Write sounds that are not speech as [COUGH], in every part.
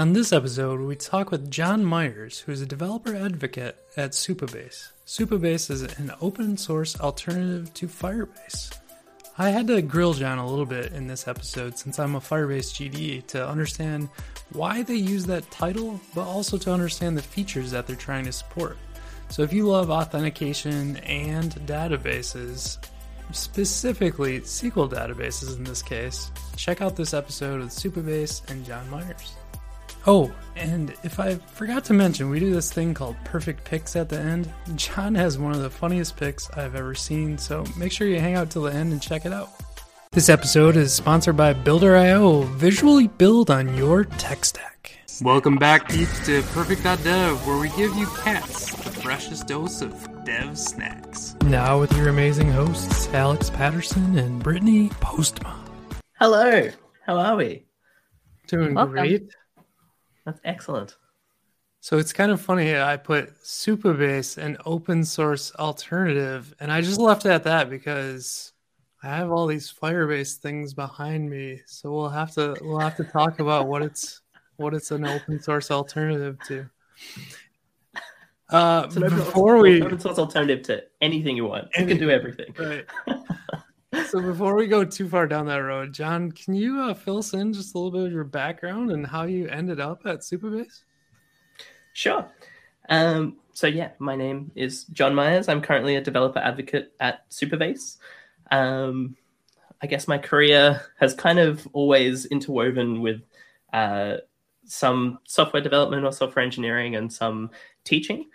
On this episode, we talk with John Myers, who is a developer advocate at Supabase. Supabase is an open source alternative to Firebase. I had to grill John a little bit in this episode since I'm a Firebase GDE to understand why they use that title, but also to understand the features that they're trying to support. So if you love authentication and databases, specifically SQL databases in this case, check out this episode with Supabase and John Myers. Oh, and if I forgot to mention, we do this thing called perfect picks at the end. John has one of the funniest picks I've ever seen, so make sure you hang out till the end and check it out. This episode is sponsored by Builder.io. Visually build on your tech stack. Welcome back, peeps, to Purrfect.dev, where we give you cats the freshest dose of dev snacks. Now with your amazing hosts, Alex Patterson and Brittany Postma. Hello, how are we? Doing Welcome. great. That's excellent. So it's kind of funny. I put Supabase, an open source alternative, and I just left it at that because I have all these Firebase things behind me. So we'll have to we'll have to talk about what it's what it's an open source alternative to. Uh, It's an open, before we open source alternative to anything you want. You can do everything. right. [LAUGHS] So before we go too far down that road, John, can you uh, fill us in just a little bit of your background and how you ended up at Supabase? Sure. Um, so yeah, my name is John Myers. I'm currently a developer advocate at Supabase. Um, I guess my career has kind of always interwoven with uh, some software development or software engineering and some teaching.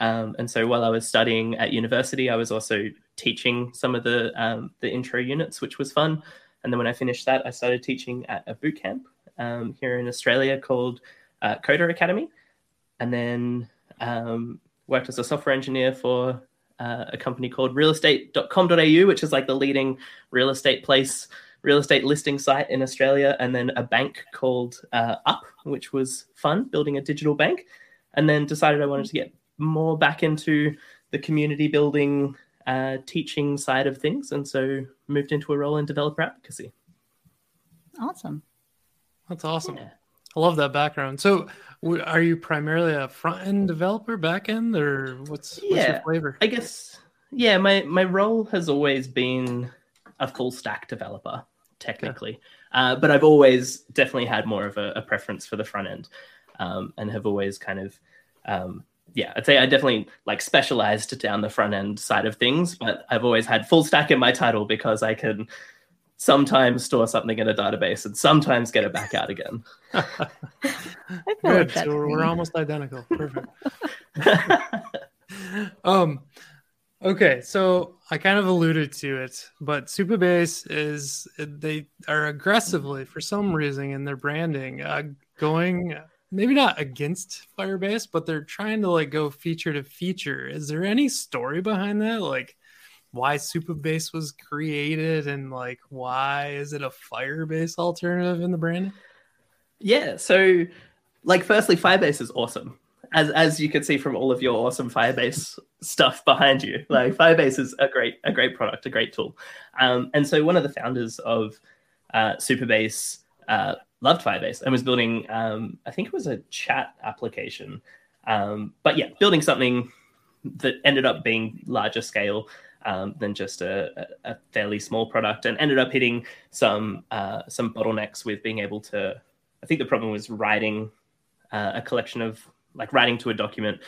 Um, and so while I was studying at university, I was also teaching some of the um, the intro units, which was fun. And then when I finished that, I started teaching at a boot camp um, here in Australia called uh, Coder Academy and then um, worked as a software engineer for uh, a company called realestate.com.au, which is like the leading real estate place, real estate listing site in Australia, and then a bank called uh, Up, which was fun, building a digital bank. And then decided I wanted to get more back into the community building, uh, teaching side of things. And so moved into a role in developer advocacy. Awesome. That's awesome. Yeah. I love that background. So, w- are you primarily a front end developer, back end, or what's, what's your flavor? I guess yeah, my my role has always been a full stack developer, technically, uh, but I've always definitely had more of a, a preference for the front end, um, and have always kind of um, yeah, I'd say I definitely like specialized down the front end side of things, but I've always had full stack in my title because I can sometimes store something in a database and sometimes get it back out again. [LAUGHS] I feel Good. like So we're, we're almost identical. Perfect. [LAUGHS] [LAUGHS] um, okay. So I kind of alluded to it, but Supabase is they are aggressively, for some reason, in their branding, uh, going maybe not against Firebase, but they're trying to like go feature to feature. Is there any story behind that? Like why Supabase was created and like why is it a Firebase alternative in the branding? Yeah, so like firstly, Firebase is awesome. As as you can see from all of your awesome Firebase stuff behind you. Like Firebase is a great a great product, a great tool. Um, and so one of the founders of uh, Supabase uh, loved Firebase and was building um, I think it was a chat application. Um, but yeah, building something that ended up being larger scale um, than just a, a, fairly small product, and ended up hitting some uh, some bottlenecks with being able to. I think the problem was writing uh, a collection of like writing to a document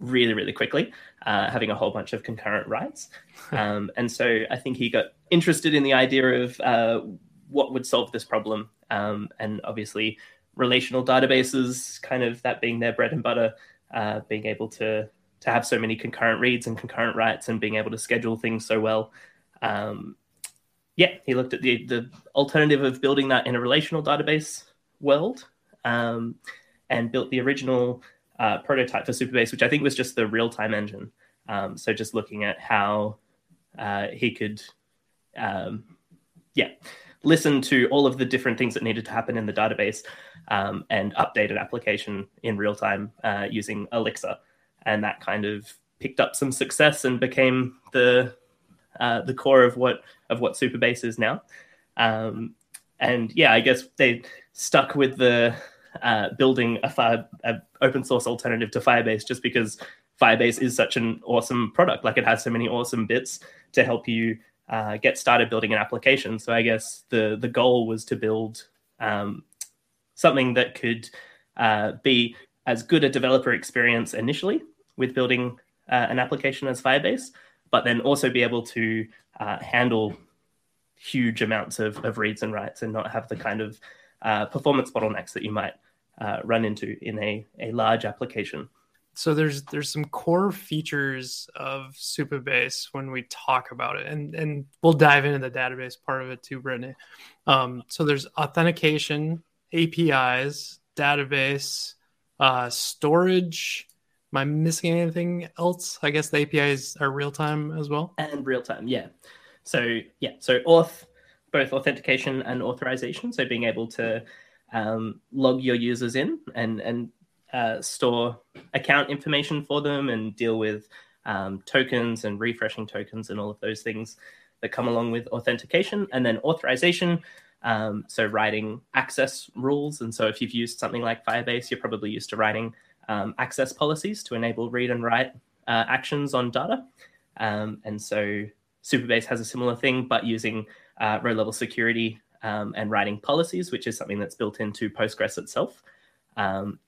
really really quickly, uh, having a whole bunch of concurrent writes, [LAUGHS] um, and so I think he got interested in the idea of uh, what would solve this problem, um, and obviously relational databases, kind of that being their bread and butter, uh, being able to to have so many concurrent reads and concurrent writes and being able to schedule things so well. Um, yeah, he looked at the the alternative of building that in a relational database world, um, and built the original uh, prototype for Supabase, which I think was just the real time engine. Um, so just looking at how uh, he could, um, yeah, listen to all of the different things that needed to happen in the database um, and update an application in real time uh, using Elixir, and that kind of picked up some success and became the uh, the core of what of what Supabase is now. Um, and yeah, I guess they stuck with the uh, building a, fire, a open source alternative to Firebase just because Firebase is such an awesome product. Like it has so many awesome bits to help you uh, get started building an application. So I guess the the goal was to build um, something that could uh, be as good a developer experience initially with building uh, an application as Firebase, but then also be able to uh, handle huge amounts of, of reads and writes and not have the kind of uh, performance bottlenecks that you might uh, run into in a, a large application. So there's there's some core features of Supabase when we talk about it, and and we'll dive into the database part of it too, Brittany. Um, so there's authentication, APIs, database, uh, storage. Am I missing anything else? I guess the APIs are real time as well. And real time, yeah. So yeah, so auth, both authentication and authorization. So being able to um, log your users in and and uh, store account information for them and deal with um, tokens and refreshing tokens and all of those things that come along with authentication. And then authorization, um, so writing access rules. And so if you've used something like Firebase, you're probably used to writing um, access policies to enable read and write uh, actions on data. Um, and so Supabase has a similar thing, but using uh, row level security um, and writing policies, which is something that's built into Postgres itself. Um,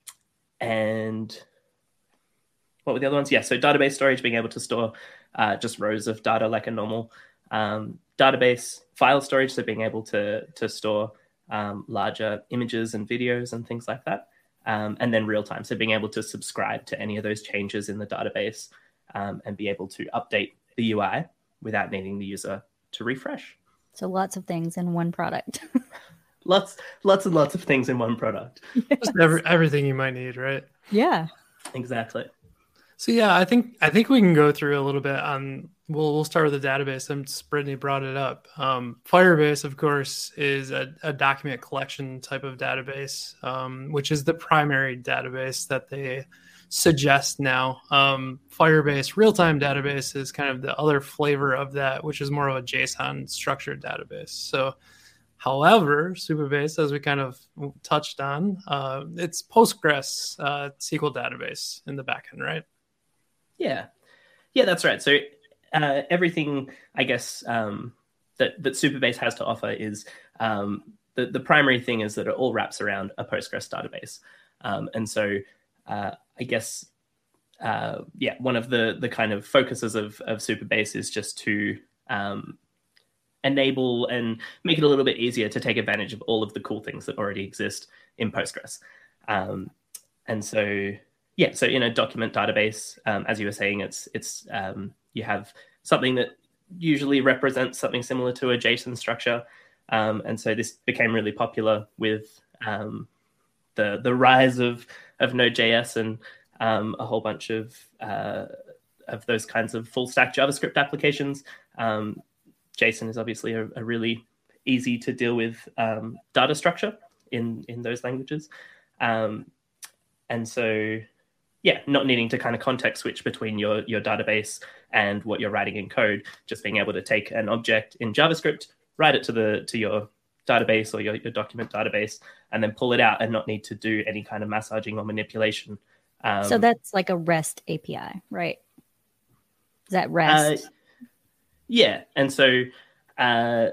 and what were the other ones? Yeah, so database storage, being able to store uh, just rows of data like a normal um, database, file storage, so being able to to store um, larger images and videos and things like that, um, and then real time, so being able to subscribe to any of those changes in the database um, and be able to update the UI without needing the user to refresh. So lots of things in one product. [LAUGHS] lots lots and lots of things in one product. Yes. [LAUGHS] Just every, everything you might need right? Yeah. Exactly. So yeah i think i think we can go through a little bit on we'll, we'll start with the database since brittany brought it up. Um, firebase of course is a, a, document collection type of database um, which is the primary database that they suggest now. Um, firebase real-time database is kind of the other flavor of that which is more of a json structured database. So However, Supabase, as we kind of touched on, uh, it's Postgres uh, SQL database in the backend, right? Yeah, yeah, that's right. So uh, everything, I guess, um, that that Supabase has to offer is um, the the primary thing is that it all wraps around a Postgres database, um, and so uh, I guess. Uh, yeah, one of the the kind of focuses of of Supabase is just to um, enable and make it a little bit easier to take advantage of all of the cool things that already exist in Postgres. Um, and so, yeah, so in a document database, um, as you were saying, it's it's um, you have something that usually represents something similar to a JSON structure, um, and so this became really popular with um, the the rise of of Node.js and um, a whole bunch of uh, of those kinds of full stack JavaScript applications. Um, JSON is obviously a, a really easy to deal with um, data structure in in those languages, um, and so yeah, not needing to kind of context switch between your your database and what you're writing in code, just being able to take an object in JavaScript, write it to the to your database or your, your document database, and then pull it out and not need to do any kind of massaging or manipulation. Um, so that's like a REST API, right? Is that REST? Uh, yeah, and so uh,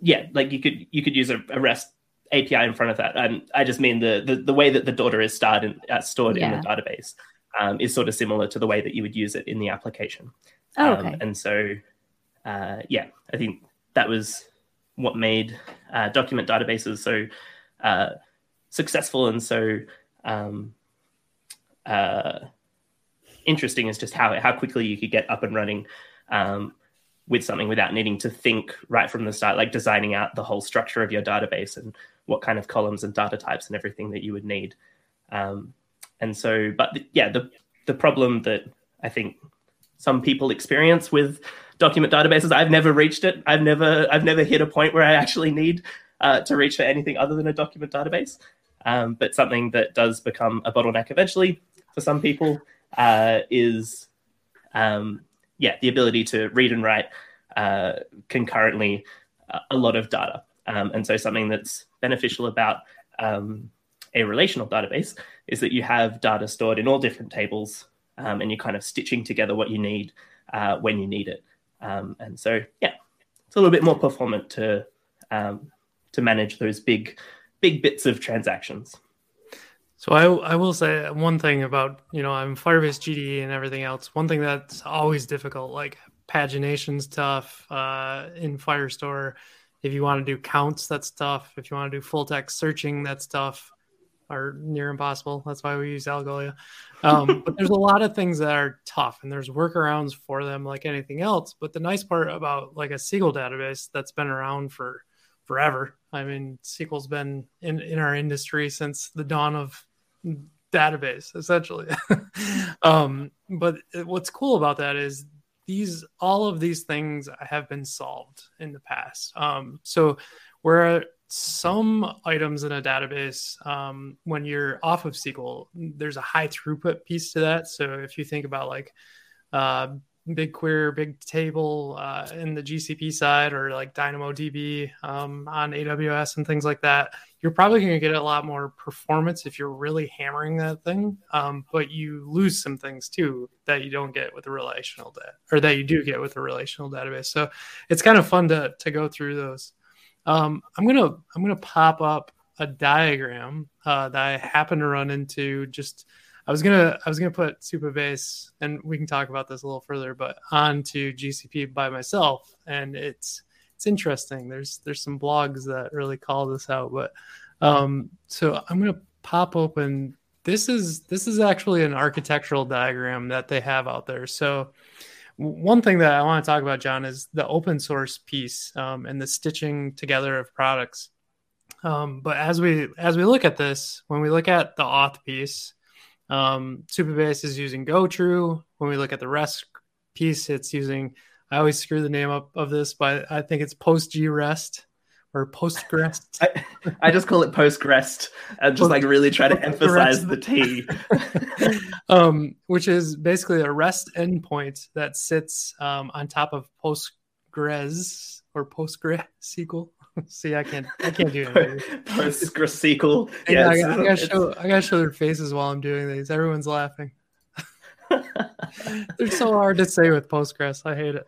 yeah, like you could you could use a, a, REST API in front of that, and I just mean the the, the way that the data is started, uh, stored yeah. in the database um, is sort of similar to the way that you would use it in the application. Oh, okay. Um, and so uh, yeah, I think that was what made uh, document databases so uh, successful and so um, uh, interesting is just how how quickly you could get up and running um, with something without needing to think right from the start, like designing out the whole structure of your database and what kind of columns and data types and everything that you would need. Um, and so, but the, yeah, the the problem that I think some people experience with document databases, I've never reached it. I've never I've never hit a point where I actually need uh, to reach for anything other than a document database. Um, but something that does become a bottleneck eventually for some people uh, is um, yeah, the ability to read and write uh, concurrently uh, a lot of data. Um, and so something that's beneficial about um, a relational database is that you have data stored in all different tables um, and you're kind of stitching together what you need uh, when you need it. Um, and so, yeah, it's a little bit more performant to um, to manage those big big bits of transactions. So I I will say one thing about you know I'm Firebase GDE and everything else. One thing that's always difficult, like pagination stuff uh, in Firestore. If you want to do counts, that's tough. If you want to do full text searching, that's tough are near impossible. That's why we use Algolia. Um, [LAUGHS] but there's a lot of things that are tough, and there's workarounds for them, like anything else. But the nice part about like a SQL database that's been around for forever. I mean, SQL's been in in our industry since the dawn of database, essentially. [LAUGHS] um, but what's cool about that is these all of these things have been solved in the past. Um, so where some items in a database, um, when you're off of SQL, there's a high throughput piece to that. So if you think about like uh, BigQuery, Big Table uh, in the GCP side, or like DynamoDB um, on AWS and things like that, you're probably going to get a lot more performance if you're really hammering that thing. Um, but you lose some things too that you don't get with a relational data, or that you do get with a relational database. So it's kind of fun to to go through those. Um, I'm gonna I'm gonna pop up a diagram uh, that I happen to run into. Just I was gonna I was gonna put Supabase, and we can talk about this a little further, but onto GCP by myself, and it's it's interesting. There's there's some blogs that really call this out, but um, so I'm gonna pop open. This is this is actually an architectural diagram that they have out there. So one thing that I want to talk about, John, is the open source piece um, and the stitching together of products. Um, but as we as we look at this, when we look at the auth piece, um, Supabase is using GoTrue. When we look at the REST piece, it's using I always screw the name up of this, but I think it's PostgREST or Postgres. [LAUGHS] I, I, just call it Postgres and just like really try to emphasize the T. [LAUGHS] um, which is basically a REST endpoint that sits um, on top of Postgres or PostgreSQL. [LAUGHS] See, I can't, I can't do it. PostgreSQL. [LAUGHS] Yeah, I, I, gotta show, I gotta show their faces while I'm doing these. Everyone's laughing. [LAUGHS] They're so hard to say with Postgres. I hate it.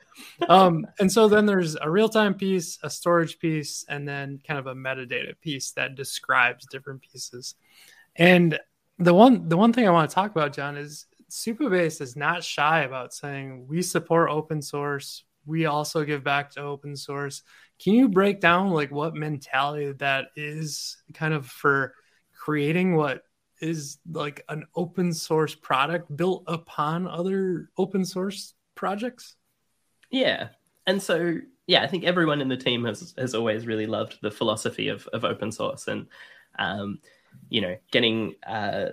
Um, and so then there's a real time piece, a storage piece, and then kind of a metadata piece that describes different pieces. And the one the one thing I want to talk about, John, is Supabase is not shy about saying we support open source. We also give back to open source. Can you break down like what mentality that is kind of for creating what is like an open source product built upon other open source projects. Yeah. And so yeah, I think everyone in the team has has always really loved the philosophy of of open source and um, you know, getting uh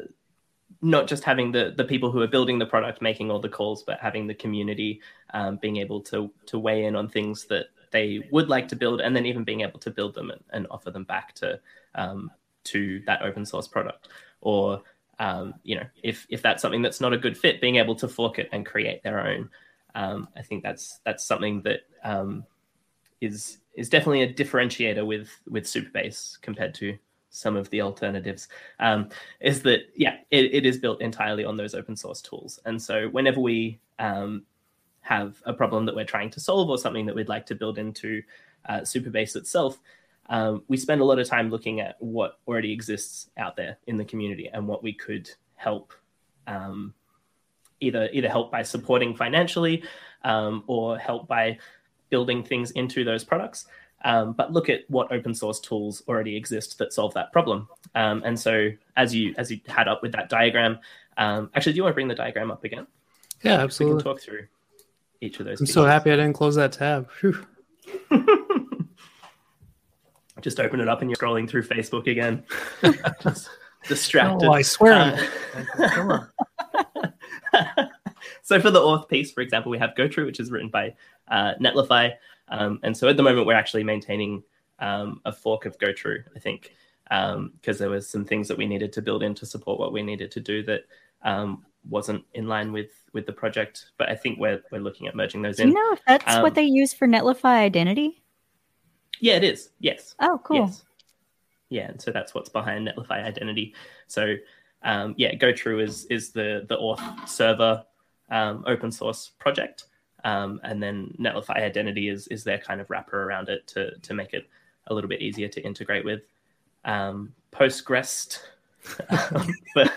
not just having the the people who are building the product making all the calls, but having the community um, being able to to weigh in on things that they would like to build, and then even being able to build them and, and offer them back to um, to that open source product. Or um, you know if if that's something that's not a good fit being able to fork it and create their own. Um, i think that's that's something that um, is is definitely a differentiator with with supabase compared to some of the alternatives um, is that yeah it, it is built entirely on those open source tools and so whenever we um, have a problem that we're trying to solve or something that we'd like to build into uh, supabase itself um, we spend a lot of time looking at what already exists out there in the community and what we could help um, either either help by supporting financially um, or help by building things into those products. Um, but look at what open source tools already exist that solve that problem. Um, and so, as you as you had up with that diagram, um, actually, do you want to bring the diagram up again? Yeah, absolutely. We can talk through each of those. I'm pieces. so happy I didn't close that tab. [LAUGHS] just open it up and you're scrolling through Facebook again. [LAUGHS] [LAUGHS] just distracted. Oh, I swear. Uh, so for the auth piece, for example, we have GoTrue, which is written by uh, Netlify. Um, and so at the moment, we're actually maintaining um, a fork of GoTrue, I think, because um, there was some things that we needed to build in to support what we needed to do that um, wasn't in line with with the project. But I think we're we're looking at merging those do in. You know if that's what um, they use for Netlify Identity? Yeah, it is. Yes. Oh, cool. Yes. yeah, and so that's what's behind Netlify Identity. So um, yeah, GoTrue is is the the auth server um, open source project, um, and then Netlify Identity is is their kind of wrapper around it to to make it a little bit easier to integrate with. Um, Postgres, [LAUGHS] but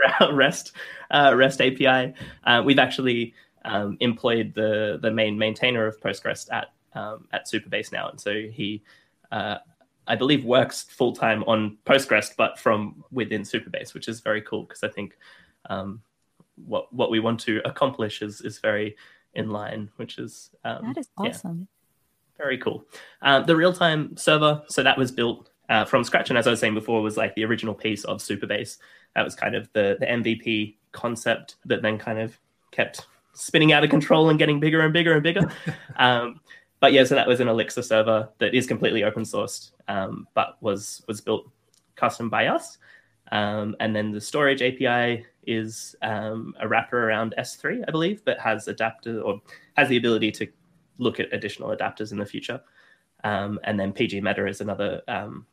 [LAUGHS] REST uh, REST API. Uh, we've actually um, employed the the main maintainer of Postgres at um, at Supabase now, and so he, uh, I believe, works full time on Postgres, but from within Supabase, which is very cool because I think um, what what we want to accomplish is is very in line, which is um, that is awesome. Yeah, very cool. Uh, the real time server, so that was built uh, from scratch, and as I was saying before, was like the original piece of Supabase. That was kind of the the MVP concept that then kind of kept spinning out of control and getting bigger and bigger and bigger. [LAUGHS] um, but yeah, so that was an Elixir server that is completely open sourced, um, but was was built custom by us. Um, and then the storage API is um, a wrapper around S3, I believe, but has adapter or has the ability to look at additional adapters in the future. Um, and then PG Meta is another um,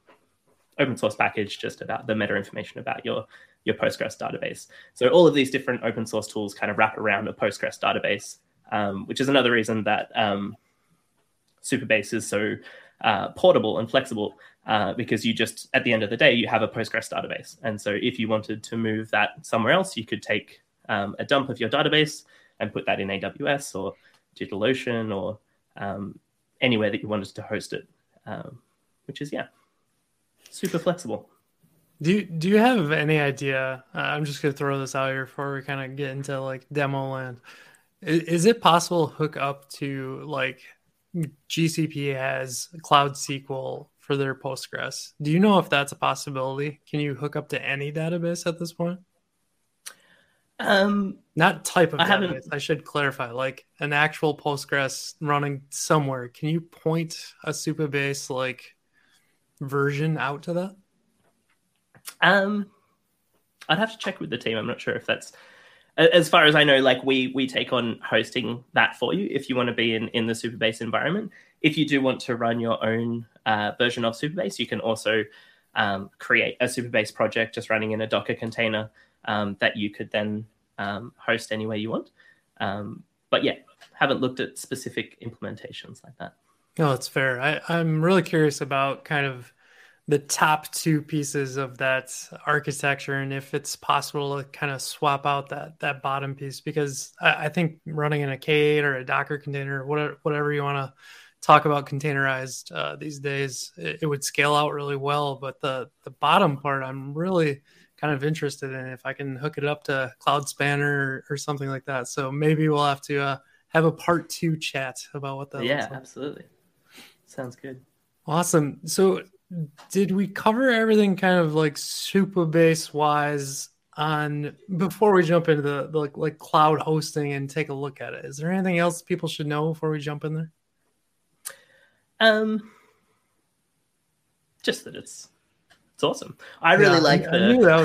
open source package just about the meta information about your your Postgres database. So all of these different open source tools kind of wrap around a Postgres database, um, which is another reason that um, Supabase is so uh, portable and flexible uh, because you just at the end of the day you have a Postgres database, and so if you wanted to move that somewhere else, you could take um, a dump of your database and put that in AWS or DigitalOcean or um, anywhere that you wanted to host it, um, which is yeah, super flexible. Do you, do you have any idea? Uh, I'm just gonna throw this out here before we kind of get into like demo land. Is, is, it possible to hook up to like GCP has Cloud SQL for their Postgres? Do you know if that's a possibility? Can you hook up to any database at this point? Um, not type of I database. Haven't... I should clarify, like an actual Postgres running somewhere. Can you point a Supabase like version out to that? Um, I'd have to check with the team. I'm not sure if that's as far as I know. Like we we take on hosting that for you if you want to be in in the Supabase environment. If you do want to run your own uh, version of Supabase, you can also um, create a Supabase project just running in a Docker container um, that you could then um, host anywhere you want. Um, but yeah, haven't looked at specific implementations like that. No, that's fair. I, I'm really curious about kind of the top two pieces of that architecture and if it's possible to kind of swap out that that bottom piece because I, I think running in a K8 or a Docker container, whatever, whatever you want to talk about containerized uh, these days, it, it, would scale out really well. But the the bottom part, I'm really kind of interested in if I can hook it up to Cloud Spanner or, or something like that. So maybe we'll have to uh, have a part two chat about what that. Yeah, like. absolutely. Sounds good. Awesome. So did we cover everything kind of like Supabase wise on before we jump into the, the like, like cloud hosting and take a look at it? Is there anything else people should know before we jump in there? Um, just that it's it's awesome. I really yeah, like I, the. I knew that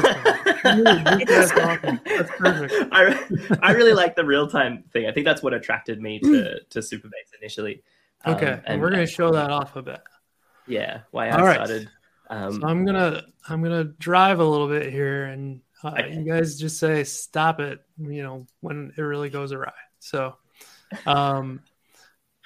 was. [LAUGHS] [LAUGHS] [LAUGHS] awesome. That's perfect. I, I really like the real time thing. I think that's what attracted me to [CLEARS THROAT] to Supabase initially. Okay, um, and we're going to show that off a bit yeah why I All started. Right. Um, so I'm gonna I'm gonna drive a little bit here, and uh, okay. you guys just say stop it. You know when it really goes awry. So, um,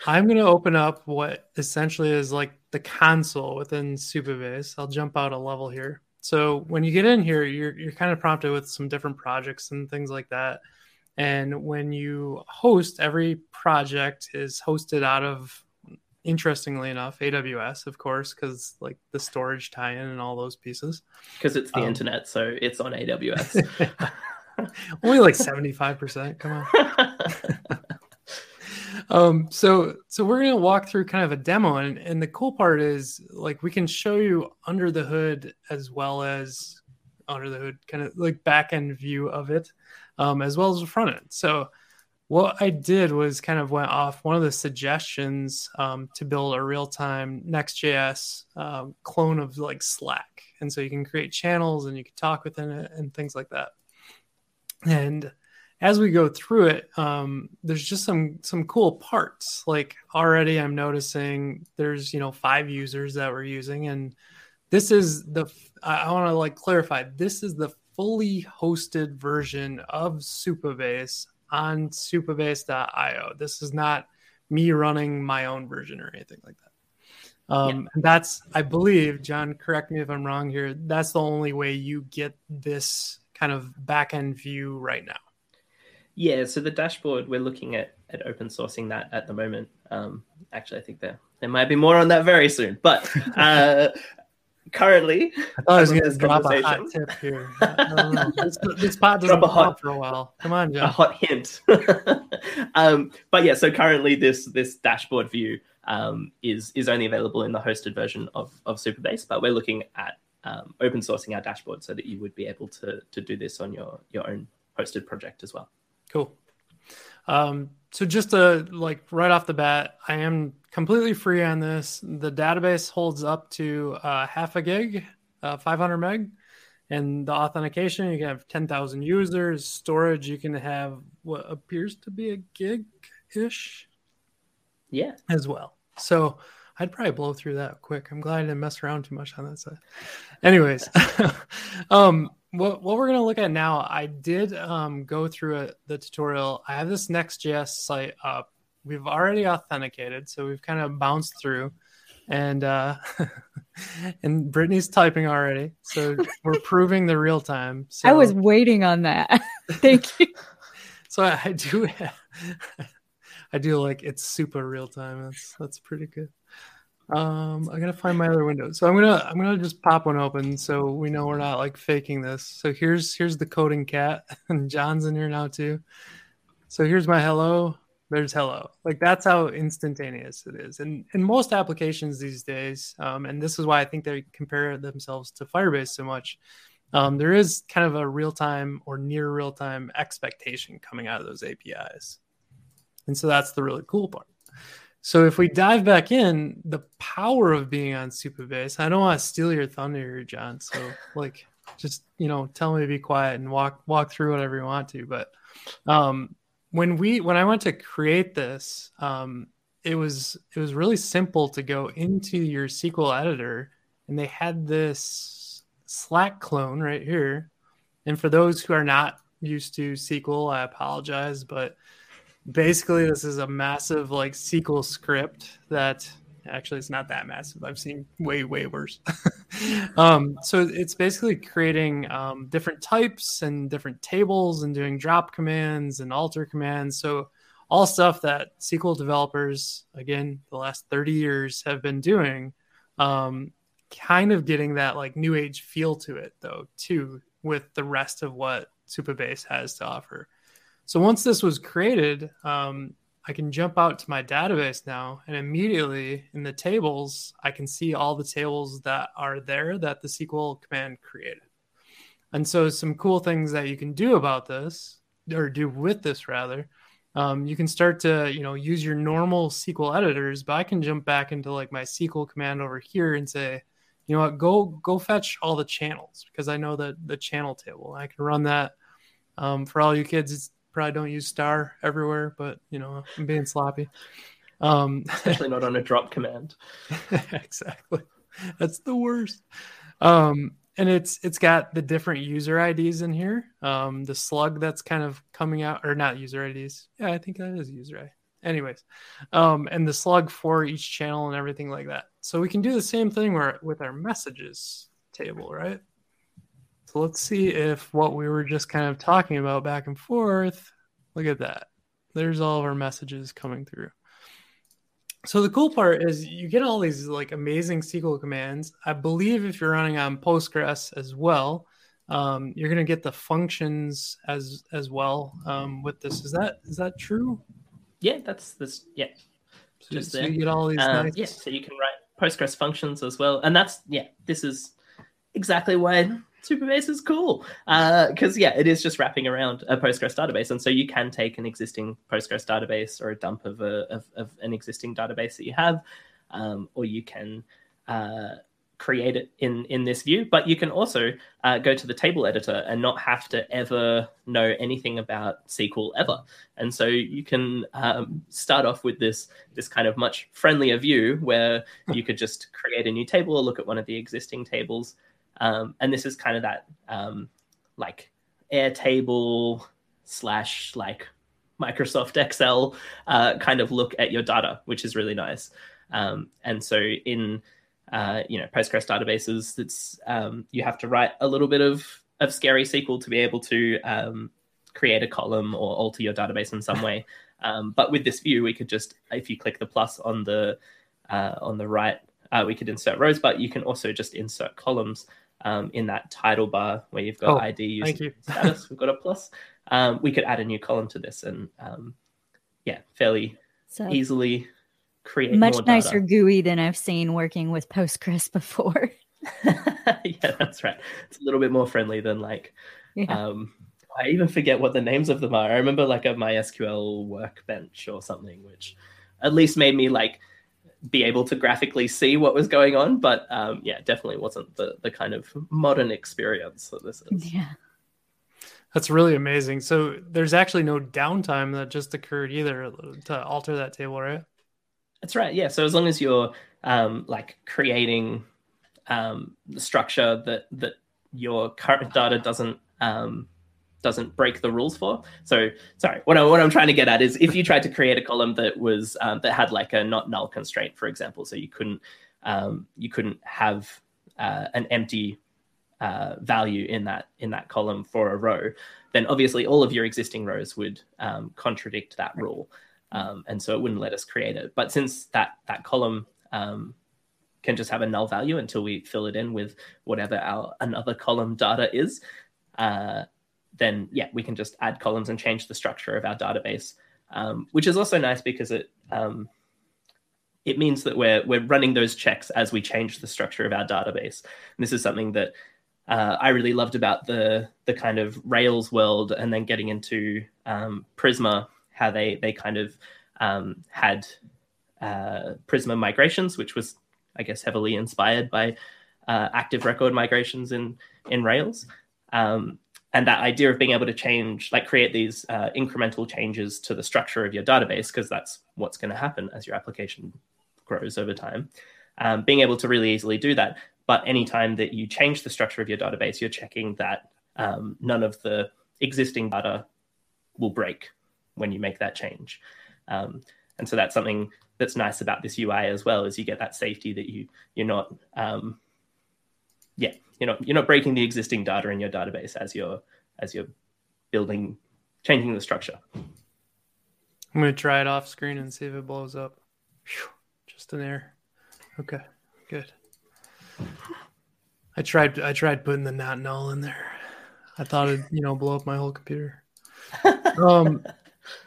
I'm gonna open up what essentially is like the console within Supabase. I'll jump out a level here. So when you get in here, you're you're kind of prompted with some different projects and things like that. And when you host, every project is hosted out of interestingly enough, AWS, of course, because like the storage tie-in and all those pieces. Because it's the um, internet, so it's on AWS. [LAUGHS] Only like seventy-five percent. Come on. [LAUGHS] um, so so we're gonna walk through kind of a demo, and and the cool part is like we can show you under the hood as well as under the hood, kind of like back end view of it, um, as well as the front end. So what I did was kind of went off one of the suggestions um, to build a real time Next.js um, clone of like Slack. And so you can create channels and you can talk within it and things like that. And as we go through it, um, there's just some some cool parts. Like already, I'm noticing there's you know five users that we're using, and this is the I, want to like clarify. This is the fully hosted version of Supabase on supabase.io. This is not me running my own version or anything like that. Um, yeah. That's, I believe, John, correct me if I'm wrong here. That's the only way you get this kind of back end view right now. Yeah, so the dashboard we're looking at at open sourcing that at the moment. Um, actually, I think there there might be more on that very soon. But [LAUGHS] uh, currently, [LAUGHS] I thought I was going to drop a hot tip here. [LAUGHS] this, this pod doesn't drop a hot for a while. Come on, John. A hot hint. [LAUGHS] um, but yeah, so currently this this dashboard view um, is is only available in the hosted version of of Supabase, but we're looking at um, open sourcing our dashboard so that you would be able to to do this on your your own hosted project as well. Cool. Um, so just to like right off the bat, I am completely free on this. The database holds up to uh, half a gig, uh, 500 meg, and the authentication you can have 10,000 users. Storage you can have what appears to be a gig ish, yeah, as well. So I'd probably blow through that quick. I'm glad I didn't mess around too much on that side. Anyways, [LAUGHS] um, what, what we're going to look at now, I did um, go through a, the tutorial. I have this Next.js site up. We've already authenticated, so we've kind of bounced through. And uh, [LAUGHS] and Brittany's typing already, so we're proving the real time. So. I was waiting on that. [LAUGHS] Thank you. [LAUGHS] so I, I do, I do like it's super real time. That's that's pretty good. Um, I gotta find my other window. So I'm gonna I'm gonna just pop one open so we know we're not like faking this. So here's here's the coding cat, and John's in here now too. So here's my hello. There's hello. Like that's how instantaneous it is. And in most applications these days, um, and this is why I think they compare themselves to Firebase so much. Um, there is kind of a real time or near real time expectation coming out of those APIs. And so that's the really cool part. So if we dive back in, the power of being on Supabase, I don't want to steal your thunder here, John. So like just you know, tell me to be quiet and walk walk through whatever you want to. But um when we when I went to create this, um, it was it was really simple to go into your SQL editor and they had this Slack clone right here. And for those who are not used to SQL, I apologize, but basically this is a massive like SQL script that actually it's not that massive. I've seen way way worse. [LAUGHS] um, so it's basically creating um, different types and different tables and doing drop commands and alter commands. So all stuff that SQL developers, again, the last 30 years have been doing, um, kind of getting that like new age feel to it though too with the rest of what Supabase has to offer. So once this was created, um, I can jump out to my database now and immediately in the tables, I can see all the tables that are there that the SQL command created. And so some cool things that you can do about this or do with this rather, um, you can start to, you know, use your normal SQL editors, but I can jump back into like my SQL command over here and say, you know what, go, go fetch all the channels because I know that the channel table, I can run that um, for all you kids. Probably don't use star everywhere, but you know, I'm being sloppy. Um, Especially not on a drop command. [LAUGHS] exactly. That's the worst. Um, and it's it's got the different user IDs in here. Um, the slug that's kind of coming out, or not user IDs. Yeah, I think that is user ID. Anyways, um, and the slug for each channel and everything like that. So we can do the same thing where, with our messages table, right? So let's see if what we were just kind of talking about back and forth, look at that. There's all of our messages coming through. So the cool part is you get all these like amazing SQL commands. I believe if you're running on Postgres as well, um, you're going to get the functions as as well um, with this. Is that is that true? Yeah, that's that's yeah. So, Just so you get all these. Um, nice... Yeah, so you can write Postgres functions as well, and that's yeah. This is exactly why Supabase is cool. Because uh, yeah, it is just wrapping around a Postgres database, and so you can take an existing Postgres database or a dump of a of, of an existing database that you have, um, or you can uh, create it in in this view. But you can also uh, go to the table editor and not have to ever know anything about sql ever. And so you can um, start off with this this kind of much friendlier view where you could just create a new table or look at one of the existing tables um, and this is kind of that um, like airtable slash like microsoft excel uh, kind of look at your data which is really nice um, and so in uh, you know Postgres databases, it's um, you have to write a little bit of of scary SQL to be able to um, create a column or alter your database in some [LAUGHS] way. Um, but with this view, we could just if you click the plus on the uh, on the right, uh, we could insert rows, but you can also just insert columns um, in that title bar where you've got Oh, ID user thank you. status. We've got a plus. Um, we could add a new column to this, and um, yeah, fairly So easily create much more data. nicer GUI than I've seen working with Postgres [LAUGHS] before. [LAUGHS] yeah, that's right. It's a little bit more friendly than like Yeah. um I even forget what the names of them are. I remember like a MySQL workbench or something, which at least made me like be able to graphically see what was going on. But um, yeah, definitely wasn't the the kind of modern experience that this is. yeah. That's really amazing. So there's actually no downtime that just occurred either to alter that table, right? That's right. Yeah. So as long as you're um, like creating um, the structure that that your current data doesn't um, doesn't break the rules for. So sorry, what, I, what I'm trying to get at is if you tried to create a column that was um, that had like a not null constraint, for example, so you couldn't um, you couldn't have uh, an empty uh, value in that in that column for a row, then obviously all of your existing rows would um, contradict that rule, um, and so it wouldn't let us create it. But since that that column um, can just have a null value until we fill it in with whatever our another column data is, uh, then yeah, we can just add columns and change the structure of our database, um, which is also nice because it um, it means that we're we're running those checks as we change the structure of our database. And this is something that uh, I really loved about the the kind of Rails world, and then getting into um, Prisma, how they they kind of um, had uh, Prisma migrations, which was I guess heavily inspired by uh, active record migrations in in Rails. Um, and that idea of being able to change, like create these uh, incremental changes to the structure of your database, because that's what's going to happen as your application grows over time. Um, being able to really easily do that. But anytime that you change the structure of your database, you're checking that um, none of the existing data will break when you make that change. Um, and so that's something that's nice about this UI as well, is you get that safety that you you're not um, yeah you're not you're not breaking the existing data in your database as you're as you're building changing the structure. I'm gonna try it off screen and see if it blows up. Phew, just an error. Okay, good. I tried. I tried putting the not null in there. I thought it'd you know blow up my whole computer. [LAUGHS] Um,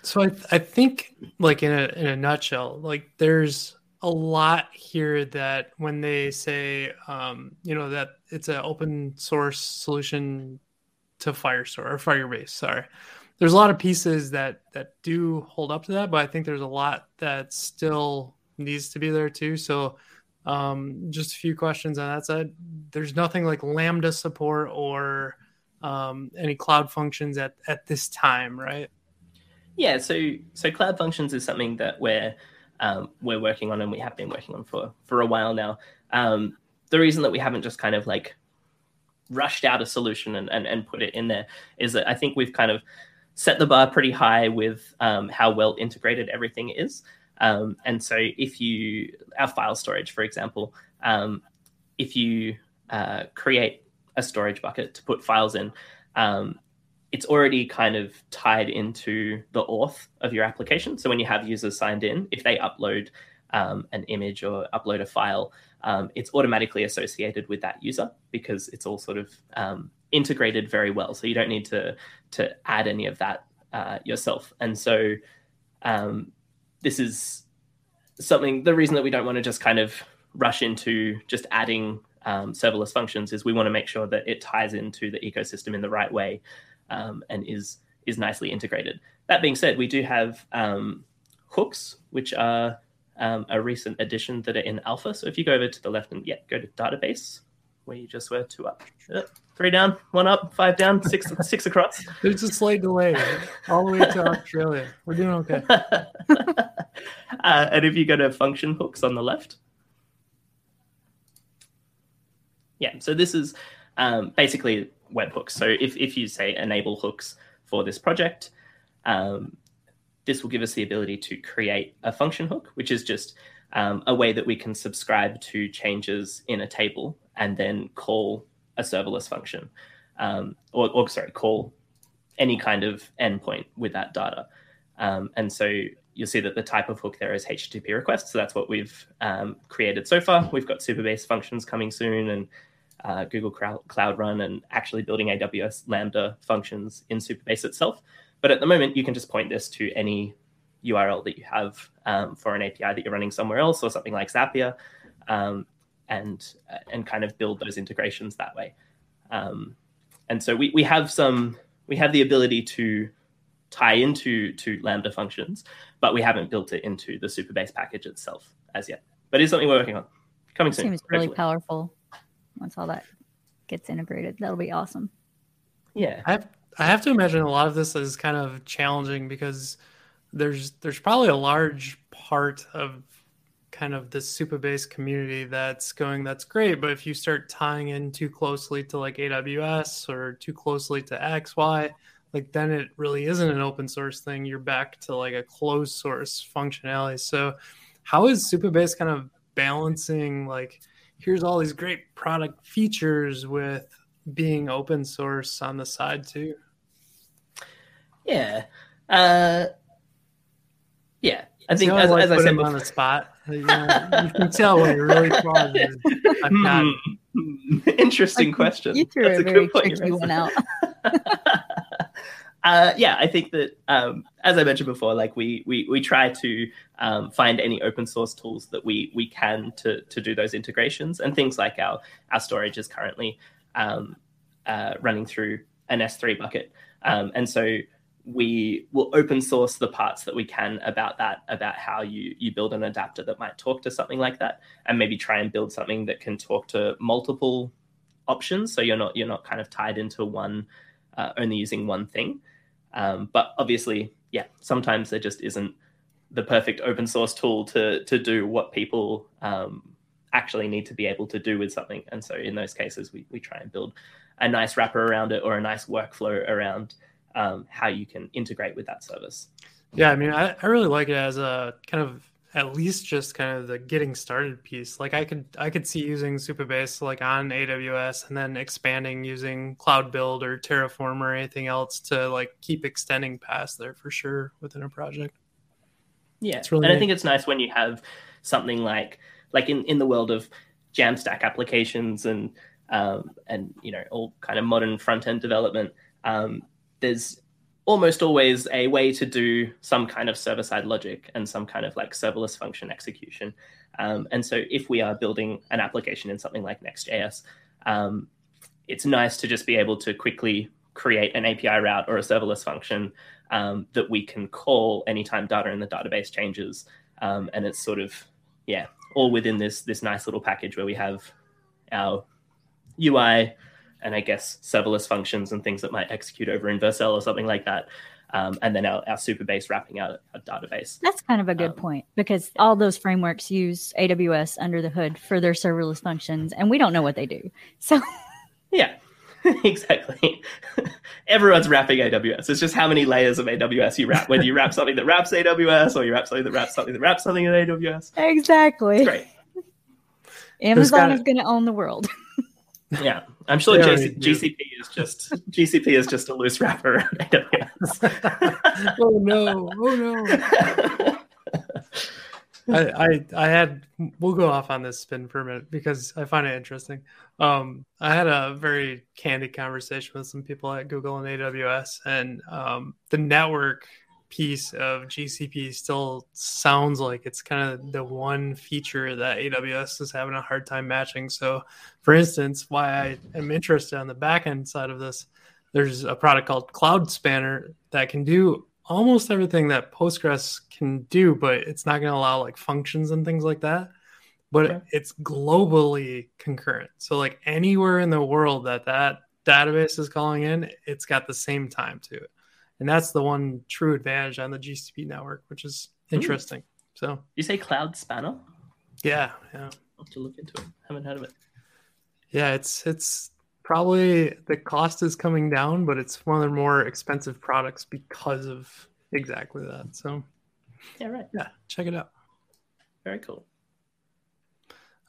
so I I think like in a in a nutshell, like there's a lot here that when they say um you know that it's an open source solution to Firestore or Firebase, sorry there's a lot of pieces that that do hold up to that, but I think there's a lot that still needs to be there too. So, um, just a few questions on that side. There's nothing like Lambda support or um, any cloud functions at at this time, right? Yeah, so so cloud functions is something that we're um, we're working on and we have been working on for for a while now. Um, the reason that we haven't just kind of like rushed out a solution and, and, and put it in there is that I think we've kind of set the bar pretty high with um, how well integrated everything is. Um, and so if you, our file storage, for example, um, if you uh, create a storage bucket to put files in, um, it's already kind of tied into the auth of your application. So when you have users signed in, if they upload um, an image or upload a file, um, it's automatically associated with that user because it's all sort of um, integrated very well. So you don't need to to add any of that uh, yourself. And so um, this is something. The reason that we don't want to just kind of rush into just adding um, serverless functions is we want to make sure that it ties into the ecosystem in the right way um, and is is nicely integrated. That being said, we do have um, hooks, which are um, a recent addition that are in alpha. So if you go over to the left and yeah, go to database, where you just were two up, uh, three down, one up, five down, six [LAUGHS] six across. There's a slight delay all the way to [LAUGHS] Australia. We're doing okay. [LAUGHS] uh, and if you go to function hooks on the left, yeah. So this is um, basically webhooks. So if if you say enable hooks for this project, um, this will give us the ability to create a function hook, which is just um, a way that we can subscribe to changes in a table and then call a serverless function, um, or, or, sorry, call any kind of endpoint with that data. Um, and so you'll see that the type of hook there is HTTP request. So that's what we've um, created so far. We've got Supabase functions coming soon and uh, Google Cloud Run and actually building AWS Lambda functions in Supabase itself. But at the moment, you can just point this to any URL that you have um, for an API that you're running somewhere else or something like Zapier, um, and uh, and kind of build those integrations that way. Um, and so we, we have some we have the ability to tie into to Lambda functions, but we haven't built it into the Supabase package itself as yet. But it's something we're working on. Coming soon. Seems really hopefully. powerful once all that gets integrated. That'll be awesome. Yeah. I have I have to imagine a lot of this is kind of challenging because there's there's probably a large part of kind of this Supabase community that's going that's great but if you start tying in too closely to like aws or too closely to xy like then it really isn't an open source thing you're back to like a closed source functionality so how is Supabase kind of balancing like here's all these great product features with being open source on the side too. Yeah. Uh, yeah. I think as, as I said before, on the spot, you, know, you can tell when you're really pausing. [LAUGHS] Hmm. [LAUGHS] Interesting question. You threw That's a, a very tricky one out. [LAUGHS] uh, yeah, I think that um, as I mentioned before, like we we we try to um, find any open source tools that we we can to to do those integrations and things like our our storage is currently um, uh, running through an S3 bucket, um, and so we will open source the parts that we can about that about how you you build an adapter that might talk to something like that and maybe try and build something that can talk to multiple options. So you're not you're not kind of tied into one uh, only using one thing um, but obviously yeah sometimes there just isn't the perfect open source tool to to do what people um, actually need to be able to do with something and so in those cases we, we try and build a nice wrapper around it or a nice workflow around um, how you can integrate with that service. Yeah, I mean, I, I really like it as a kind of at least just kind of the getting started piece. Like I could I could see using Supabase like on AWS and then expanding using Cloud Build or Terraform or anything else to like keep extending past there for sure within a project. Yeah, it's really and neat. I think it's nice when you have something like like in in the world of Jamstack applications and um, and you know all kind of modern front end development. Um, there's almost always a way to do some kind of server side logic and some kind of like serverless function execution. Um, and so if we are building an application in something like Next.js, um, it's nice to just be able to quickly create an API route or a serverless function um, that we can call anytime data in the database changes. Um, and it's sort of, yeah, all within this this nice little package where we have our UI and I guess serverless functions and things that might execute over in Vercel or something like that. Um, and then our, our base wrapping out a database. That's kind of a good um, point because all those frameworks use AWS under the hood for their serverless functions, and we don't know what they do. So, [LAUGHS] yeah, [LAUGHS] exactly. [LAUGHS] Everyone's wrapping AWS. It's just how many layers of AWS you wrap. Whether you wrap something that wraps AWS, or you wrap something that wraps something that wraps something in AWS. Exactly. It's great. Amazon is going to own the world. Yeah, I'm sure JC- GCP is just [LAUGHS] GCP is just a loose wrapper [LAUGHS] [LAUGHS] oh no! Oh no! I, I I had we'll go off on this spin for a minute because I find it interesting. Um, I had a very candid conversation with some people at Google and AWS, and um, the network piece of GCP still sounds like it's kind of the one feature that AWS is having a hard time matching. So, for instance, why I am interested on the backend side of this, there's a product called Cloud Spanner that can do almost everything that Postgres can do, but it's not going to allow like functions and things like that. But Okay. it's globally concurrent. So like anywhere in the world that that database is calling in, it's got the same time to it. And that's the one true advantage on the GCP network, which is interesting. So You say Cloud Spanner? yeah, yeah. I'll have to look into it. Haven't heard of it. Yeah, it's it's probably the cost is coming down, but it's one of the more expensive products because of exactly that. So Yeah, right. yeah, check it out. Very cool.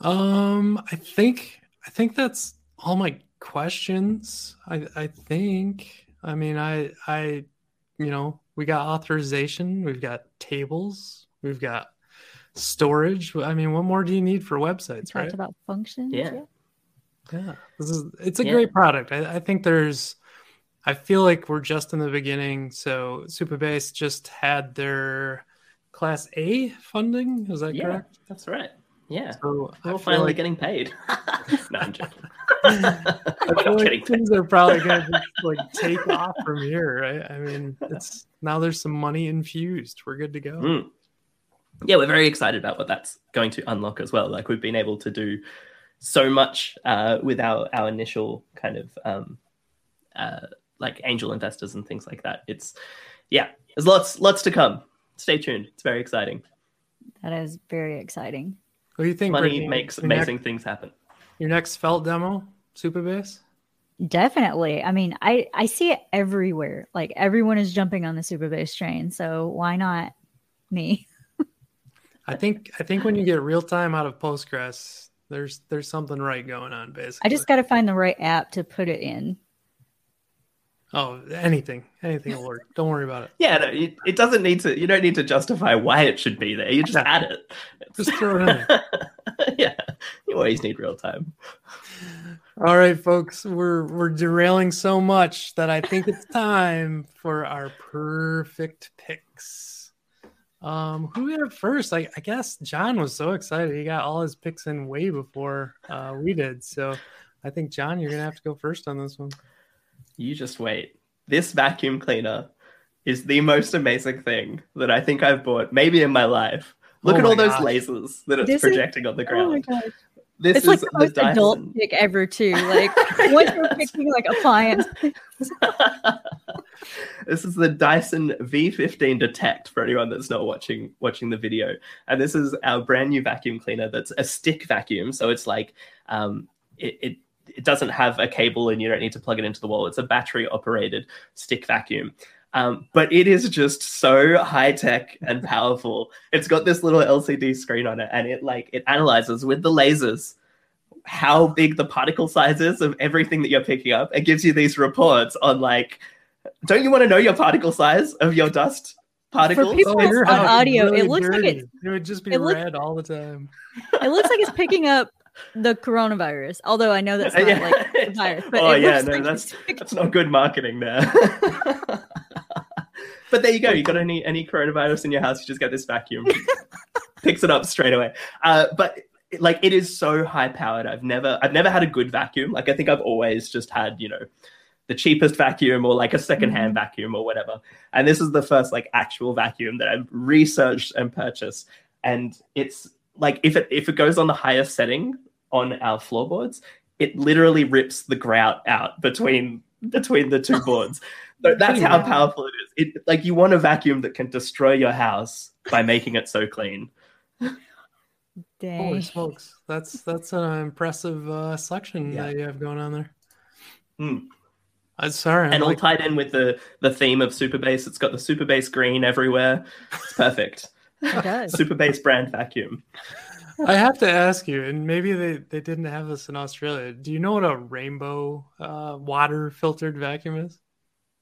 Um, I think I think that's all my questions. I I think. I mean, I I you know, we got authorization, we've got tables, we've got storage. I mean, what more do you need for We websites, talked right? about functions. Yeah. Yeah, this is it's a Yeah. great product. I, I think there's, I feel like we're just in the beginning. So Supabase just had their Class A funding. Is that Yeah, correct? that's right. Yeah. So We're feel finally like, getting paid. [LAUGHS] no, I'm joking. [LAUGHS] I feel like getting paid. things are probably going [LAUGHS] to like take off from here, right? I mean, it's now there's some money infused. We're good to go. Mm. Yeah, we're very excited about what that's going to unlock as well. Like we've been able to do so much uh, with our our initial kind of um, uh, like angel investors and things like that. It's yeah, there's lots lots to come. Stay tuned. It's very exciting. That is very exciting. What do you think? Money Brittany? makes Your next- amazing things happen. Your next felt demo, Supabase. Definitely. I mean, I I see it everywhere. Like everyone is jumping on the Supabase train. So why not me? [LAUGHS] I think I think when you get real time out of Postgres, there's there's something right going on. Basically, I just got to find the right app to put it in. Oh anything anything will work. Don't worry about it. Yeah, no, it, it doesn't need to. You don't need to justify why it should be there. You just add it. Just throw it in [LAUGHS] yeah, you always need real time. All right, folks, we're we're derailing so much that I think it's [LAUGHS] time for our perfect picks. Um, who we have first? I, I guess John was so excited he got all his picks in way before uh, we did. So I think John, you're gonna have to go first on this one. You just wait. This vacuum cleaner is the most amazing thing that I think I've bought maybe in my life. Look Oh at all my those gosh. lasers that it's This is- projecting on the Oh my ground. god. this It's is like the most the adult Dyson. pick ever too. [LAUGHS] Like once you're picking like appliance. [LAUGHS] this is the Dyson V15 Detect for anyone that's not watching watching the video. And this is our brand new vacuum cleaner that's a stick vacuum. So it's like um, it, it it doesn't have a cable and you don't need to plug it into the wall. It's a battery operated stick vacuum. Um, but it is just so high tech and powerful. It's got this little LCD screen on it, and it like it analyzes with the lasers how big the particle size is of everything that you're picking up. It gives you these reports on like, don't you want to know your particle size of your dust particles? For people Oh, on house is audio, it looks like dirty. it's- it would just be it looks- red all the time. [LAUGHS] It looks like it's picking up the coronavirus. Although I know that's [LAUGHS] not Yeah. like the [LAUGHS] virus. But oh yeah, no, like that's that's not good marketing there. [LAUGHS] but there you go. You got any any coronavirus in your house? You just get this vacuum, picks it up straight away. Uh, but like it is so high powered. I've never I've never had a good vacuum. Like I think I've always just had you know the cheapest vacuum or like a secondhand vacuum or whatever. And this is the first like actual vacuum that I've researched and purchased. And it's like if it if it goes on the highest setting on our floorboards, it literally rips the grout out between between the two [LAUGHS] boards. So that's how powerful it is. It like you want a vacuum that can destroy your house by making it so clean. [LAUGHS] Holy smokes, that's that's an impressive uh, selection Yeah. that you have going on there. Hmm. I'm sorry, I'm and all tied in with the the theme of Supabase. It's got the Supabase green everywhere. It's perfect. It [LAUGHS] does. Supabase brand vacuum. I have to ask you, and maybe they, they didn't have this in Australia. Do you know what a rainbow uh, water filtered vacuum is?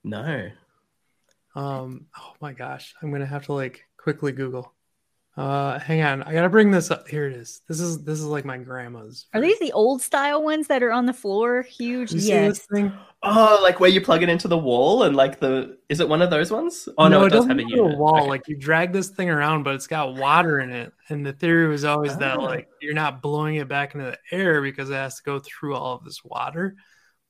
No. Um, oh my gosh, I'm gonna have to like quickly Google. Uh, hang on, I gotta bring this up. Here it is. This is this is like my grandma's. Are these the old style ones that are on the floor? Huge. You see yes. this thing? Oh, like where you plug it into the wall and like the is it one of those ones? Oh no, it, does doesn't have a unit. wall. Okay. Like you drag this thing around, but it's got water in it. And the theory was always that Oh. like you're not blowing it back into the air because it has to go through all of this water.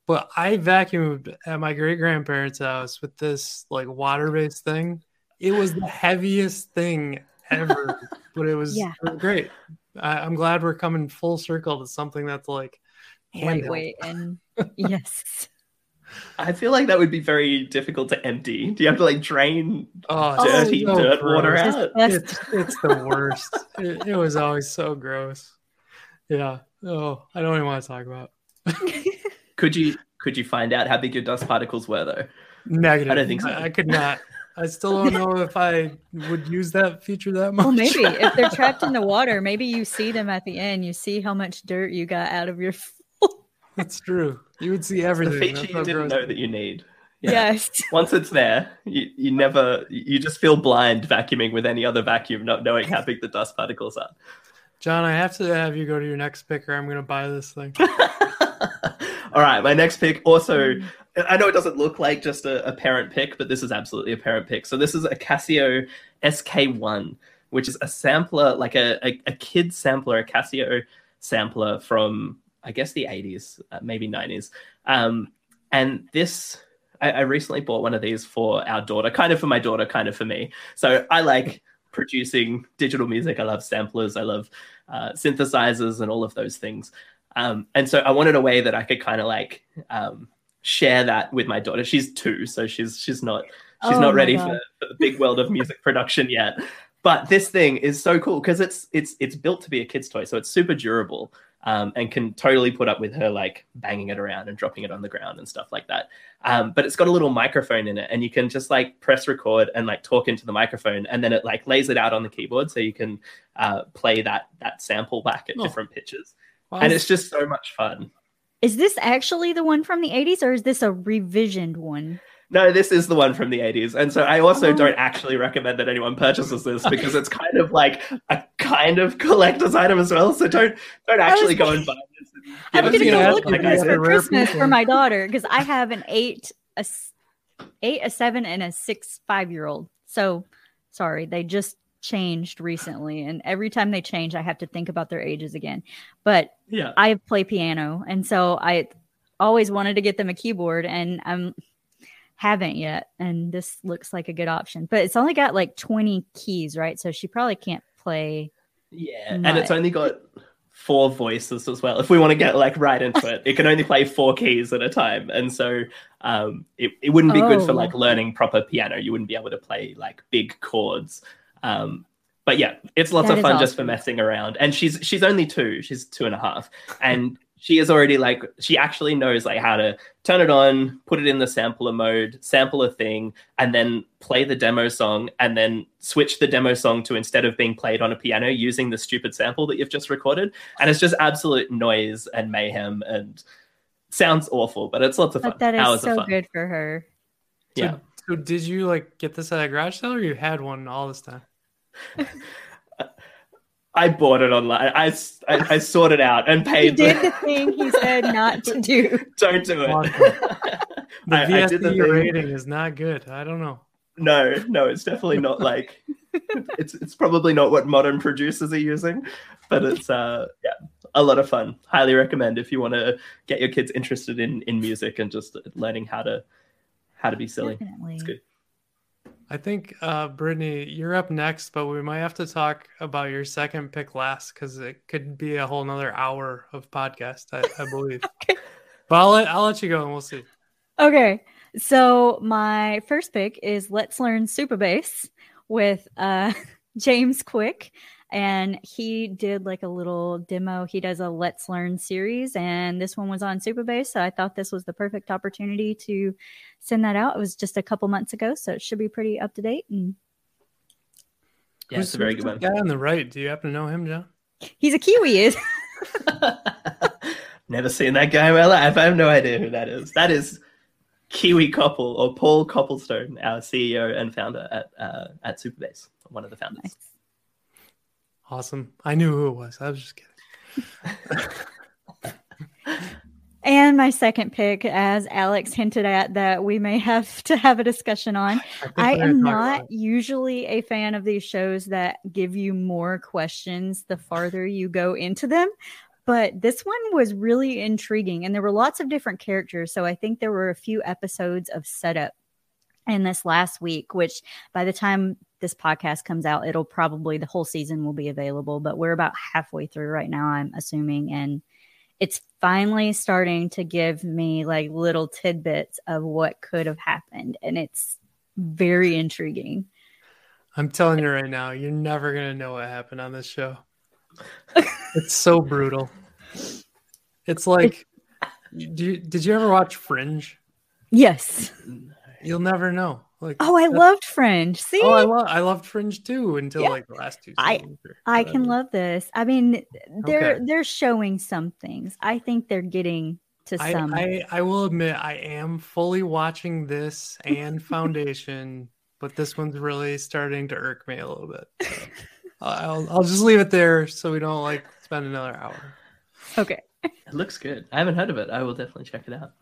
But I vacuumed at my great grandparents' house with this like water based thing, it was the heaviest thing ever, but it was, Yeah. it was great. I, I'm glad we're coming full circle to something that's like. Lightweight and [LAUGHS] yes. I feel like that would be very difficult to empty. Do you have to like drain Oh, dirty so dirt water out? It's it's the worst. it, it was always so gross. Yeah. Oh, I don't even want to talk about. Could you could you find out how big your dust particles were though? Negative. I don't think so. I, I could not. I still don't know if I would use that feature that much. Well, maybe if they're trapped in the [LAUGHS] water, maybe you see them at the end. You see how much dirt you got out of your. [LAUGHS] That's true. You would see everything. The everything. feature That's you didn't gross know it that is. you need. Yeah. Yes. [LAUGHS] Once it's there, you, you never you just feel blind vacuuming with any other vacuum, not knowing how big the dust particles are. John, I have to have you go to your next pick, or I'm going to buy this thing. All right, my next pick also. Hmm. I know it doesn't look like just a, a parent pick, but this is absolutely a parent pick. So this is a Casio SK1, which is a sampler, like a, a, a kid sampler, a Casio sampler from I guess the 80s, uh, maybe 90s. Um, and this, I, I recently bought one of these for our daughter, kind of for my daughter, kind of for me. So I like producing digital music. I love samplers. I love uh, synthesizers and all of those things. Um, and so I wanted a way that I could kind of like um, share that with my daughter. She's two, so she's she's not she's Oh not ready for, for the big world of music [LAUGHS] production yet. But this thing is so cool because it's it's it's built to be a kid's toy, so it's super durable um, and can totally put up with her like banging it around and dropping it on the ground and stuff like that. Um, but it's got a little microphone in it, and you can just like press record and like talk into the microphone, and then it like lays it out on the keyboard, so you can uh, play that that sample back at Oh. different pitches, Wow. and it's just so much fun. Is this actually the one from the 80s or is this a revisioned one? No, this is the one from the 80s. And so I also Oh. don't actually recommend that anyone purchases this because it's kind of like a kind of collector's item as well. So don't don't actually go and buy this. and [LAUGHS] I'm give it gonna go look like at this for Christmas people. for my daughter because I have an eight, a s- eight, a seven, and a six, five year old. So sorry, they just changed recently, and every time they change, I have to think about their ages again. But Yeah. I play piano, and so I always wanted to get them a keyboard, and I'm haven't yet. And this looks like a good option, but it's only got like 20 keys, right? So she probably can't play. Yeah. And it's only got four voices as well. If we want to get like right into it, it can only play four keys at a time. And so um it, it wouldn't be good for Oh. like learning proper piano. You wouldn't be able to play like big chords. Um but yeah, it's lots That of is fun just for messing around. And she's she's only two. She's two and a half. And she is already like she actually knows like how to turn it on, put it in the sampler mode, sample a thing, and then play the demo song, and then switch the demo song to instead of being played on a piano using the stupid sample that you've just recorded. And it's just absolute noise and mayhem and sounds awful, but it's lots of fun. But that Hours so good for her. So, Yeah. so did you like get this at a garage sale, or you had one all this time? I bought it online. I, I, I sorted out and paid. He paid. did the- the thing he said not to do. [LAUGHS] Don't do it. [LAUGHS] The I, I did the thing. rating is not good. I don't know. No, no, it's definitely not like [LAUGHS] it's it's probably not what modern producers are using, but it's uh yeah, a lot of fun. Highly recommend if you want to get your kids interested in in music and just learning how to how to be silly. Definitely. It's good. I think, uh, Brittany, you're up next, but we might have to talk about your second pick last because it could be a whole nother hour of podcast, I, I believe. [LAUGHS] But I'll let, I'll let you go and we'll see. Okay. So my first pick is Let's Learn Supabase with uh, [LAUGHS] James Quick. And he did like a little demo. He does a Let's Learn series, and this one was on Supabase. So I thought this was the perfect opportunity to send that out. It was just a couple months ago, so it should be pretty up to date. And Yeah, it's a very good who's one. Guy on the right. Do you happen to know him, John? he's a Kiwi, is [LAUGHS] [LAUGHS] Never seen that guy in my life. I have no idea who that is. That is Kiwicopple or Paul Copplestone, our CEO and founder at uh, at Supabase, one of the founders. nice. Awesome. I knew who it was. I was just kidding. [LAUGHS] And my second pick, as Alex hinted at, that we may have to have a discussion on. think I am not usually a fan of these shows that give you more questions the farther you go into them. But this one was really intriguing, and there were lots of different characters. So I think there were a few episodes of setup in this last week, which by the time this podcast comes out, it'll probably the whole season will be available, but we're about halfway through right now, I'm assuming. And it's finally starting to give me like little tidbits of what could have happened. And it's very intriguing. I'm telling you right now, you're never gonna know what happened on this show. [LAUGHS] it's so brutal. It's like, do you, did you ever watch Fringe? Yes. You'll never know. Like, Oh, I loved Fringe. See, Oh, I love I loved Fringe too until Yeah. like the last two. I- or I can love this. I mean, they're Okay. they're showing some things. I think they're getting to I, some. I I will admit I am fully watching this and Foundation, but this one's really starting to irk me a little bit. So [LAUGHS] I'll I'll just leave it there so we don't like spend another hour. okay. It looks good. I haven't heard of it. I will definitely check it out.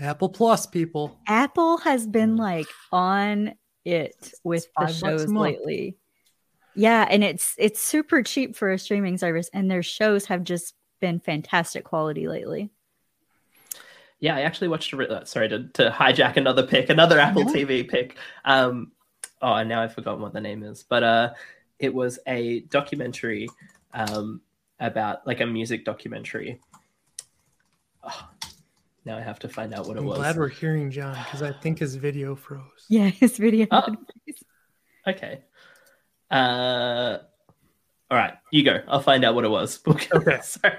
Apple Plus people. Apple has been like on it with the five bucks a shows lately. Yeah, and it's it's super cheap for a streaming service, and their shows have just been fantastic quality lately. Yeah, I actually watched. A, re- uh, sorry to, to hijack another pick, another [LAUGHS] Apple No. TV pick. Um, oh, and now I've forgotten what the name is, but uh, it was a documentary um, about like a music documentary. Oh, now I have to find out what it I'm was. glad we're hearing John because I think his video froze. Yeah, his video. Oh. Okay. Uh, all right, you go. I'll find out what it was. [LAUGHS] Okay. Sorry.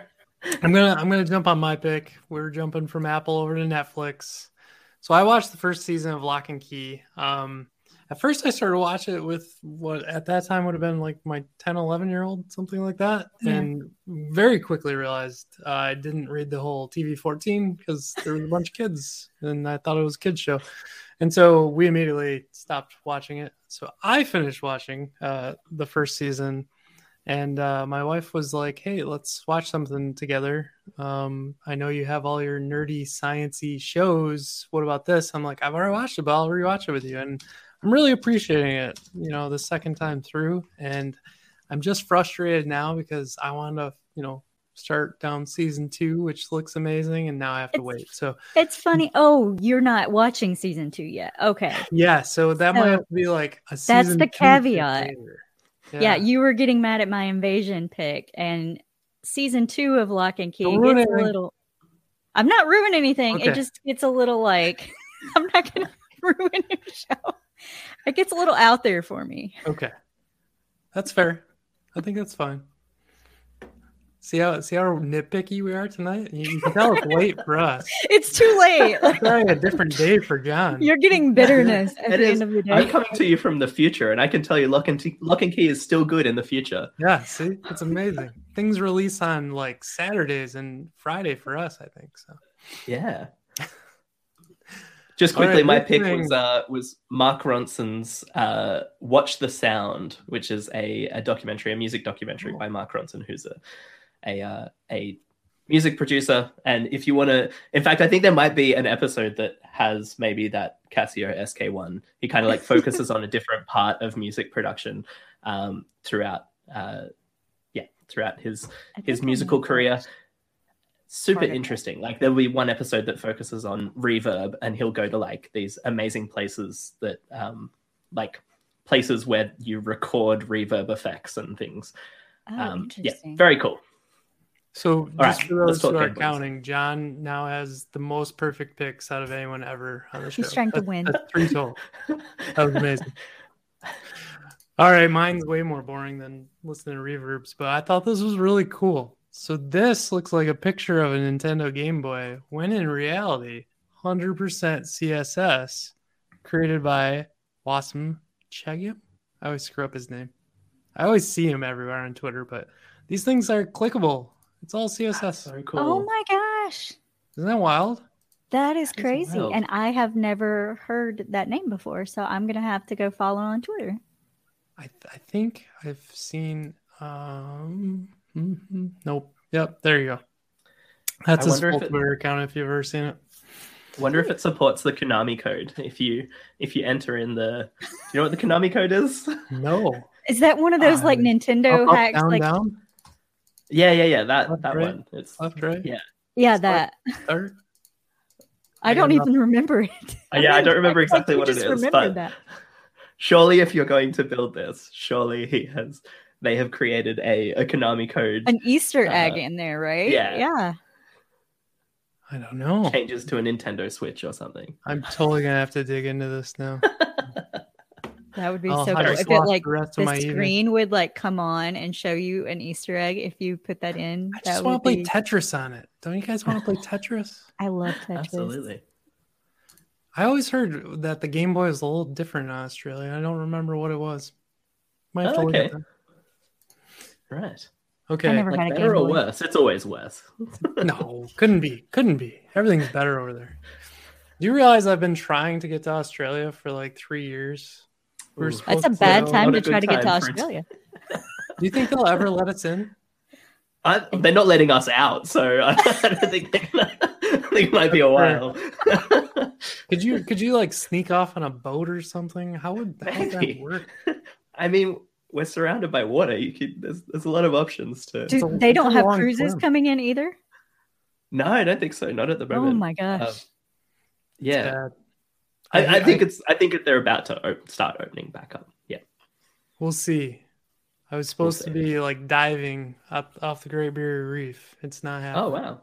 I'm gonna I'm gonna jump on my pick. We're jumping from Apple over to Netflix. So I watched the first season of Lock and Key. Um, at first, I started to watch it with what at that time would have been like my 10, 11 year old, something like that, Yeah. and very quickly realized uh, I didn't read the whole TV 14 because there was a bunch of kids, and I thought it was a kids show, and so we immediately stopped watching it. So I finished watching uh, the first season and uh, my wife was like, "Hey, let's watch something together. Um, I know you have all your nerdy, sciency shows. What about this?" I'm like, "I've already watched it, but I'll rewatch it with you." And I'm really appreciating it. You know, the second time through, and I'm just frustrated now because I want to, you know, start down season two, which looks amazing, and now I have to It's- wait. So It's funny. Oh, you're not watching season two yet. Okay. yeah, so that might So, have to be like a season. That's the caveat. later. Yeah. you were getting mad at my invasion pick, and season two of Lock and Key gets a little. I'm not ruining anything. Okay. It just gets a little like [LAUGHS] I'm not going [LAUGHS] to ruin your show. It gets a little out there for me. Okay, that's fair. I think that's fine. See how see how nitpicky we are tonight. You, you can tell it's late for us. [LAUGHS] It's too late. It's probably a different day for John. You're getting bitterness at It the is. end of the day. I'm coming to you from the future, and I can tell you, Lock and, T- Lock and Key is still good in the future. Yeah, see, it's amazing. Things release on like Saturdays and Friday for us. I think so. Yeah. [LAUGHS] Just All right, quickly, my pick thing. was uh, was Mark Ronson's uh, "Watch the Sound," which is a, a documentary, a music documentary by Mark Ronson, who's a a uh, a music producer. And if you want to, in fact, I think there might be an episode that has maybe that Casio SK1. He kind of like focuses [LAUGHS] on a different part of music production um, throughout, uh, yeah, throughout his his musical career. Super part of it. interesting. Like there'll be one episode that focuses on reverb, and he'll go to like these amazing places that, um, like places where you record reverb effects and things. Oh, um, yeah, very cool. So All just right, for those who are Game counting, John now has the most perfect picks out of anyone ever on the show. He's trying to win. That's three total. That was amazing. All right, mine's way more boring than listening to reverbs, but I thought this was really cool. So this looks like a picture of a Nintendo Game Boy, when in reality, 100% CSS, created by Wassim Chegham. I always screw up his name. I always see him everywhere on Twitter, but these things are clickable. It's all CSS. so cool. Oh my gosh. Isn't that wild? That is That is crazy. wild. And I have never heard that name before. So I'm going to have to go follow on Twitter. I I think I've seen. Um, mhm, nope. Yep. There you go. That's I his wonder if full it- Twitter account. If you've ever seen it. Wonder if it supports the Konami code. If you if you enter in the, you know what the Konami code is? No. Is that one of those like Nintendo Up, up, hacks? down, like, down, yeah, yeah, yeah. That Left, that right. one. It's left, right. Yeah. yeah, Start. that. Start. I, I don't got even remember it. Uh, yeah, I don't remember [LAUGHS] I- exactly I what it just is, remembered but- that. Surely, if you're going to build this, surely he has. They have created a, a Konami code An Easter Uh, egg in there, right? yeah. Yeah. I don't know. changes to a Nintendo Switch or something. I'm totally gonna have to dig into this now. [LAUGHS] That would be I'll so have cool. If it like the rest the of my evening. screen would like come on and show you an Easter egg if you put that in. I that just want to would play be- Tetris on it. Don't you guys want to play [LAUGHS] Tetris? I love Tetris. Absolutely. I always heard that the Game Boy was a little different in Australia. I don't remember what it was. Might have to Oh, look at okay. that. Right. Okay. I never Like had a better Game or Boy. worse? It's always worse. [LAUGHS] No, couldn't be. Couldn't be. Everything's better over there. Do you realize I've been trying to get to Australia for like three years? We were Ooh. supposed That's a bad go- time to try to get to time for it. Australia. Do you think they'll ever let us in? I, they're not letting us out, so [LAUGHS] I don't think they're gonna, [LAUGHS] I think it might be a while. [LAUGHS] Could you could you like sneak off on a boat or something? How would, how would that work? I mean, we're surrounded by water. You could there's there's a lot of options to. Do, a- they don't have cruises swim. coming in either. No, I don't think so. Not at the moment. Oh my gosh. Um, yeah, Bad. I, I think I- it's. I think they're about to op- start opening back up. Yeah. We'll see. I was We'll supposed to be like diving up off the Great Barrier Reef. It's not happening. Oh wow.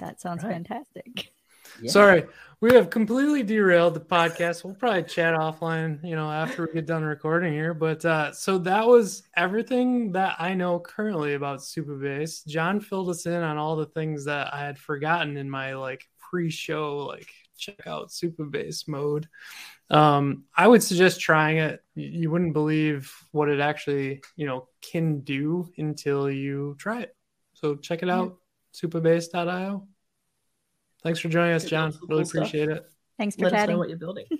that sounds right. fantastic. Yeah. Sorry, we have completely derailed the podcast. We'll probably chat offline, you know, after we get done recording here. But uh, so that was everything that I know currently about Supabase. John filled us in on all the things that I had forgotten in my like pre-show, like check out Supabase mode. Um, I would suggest trying it. You you wouldn't believe what it actually, you know, can do until you try it. So check it out, supabase.io. Thanks for joining us, Good John. Really cool stuff. appreciate it. Thanks for Let us know what you're building. [LAUGHS]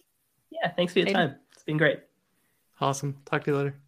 Yeah. Thanks for your time. It's been great. Awesome. Talk to you later.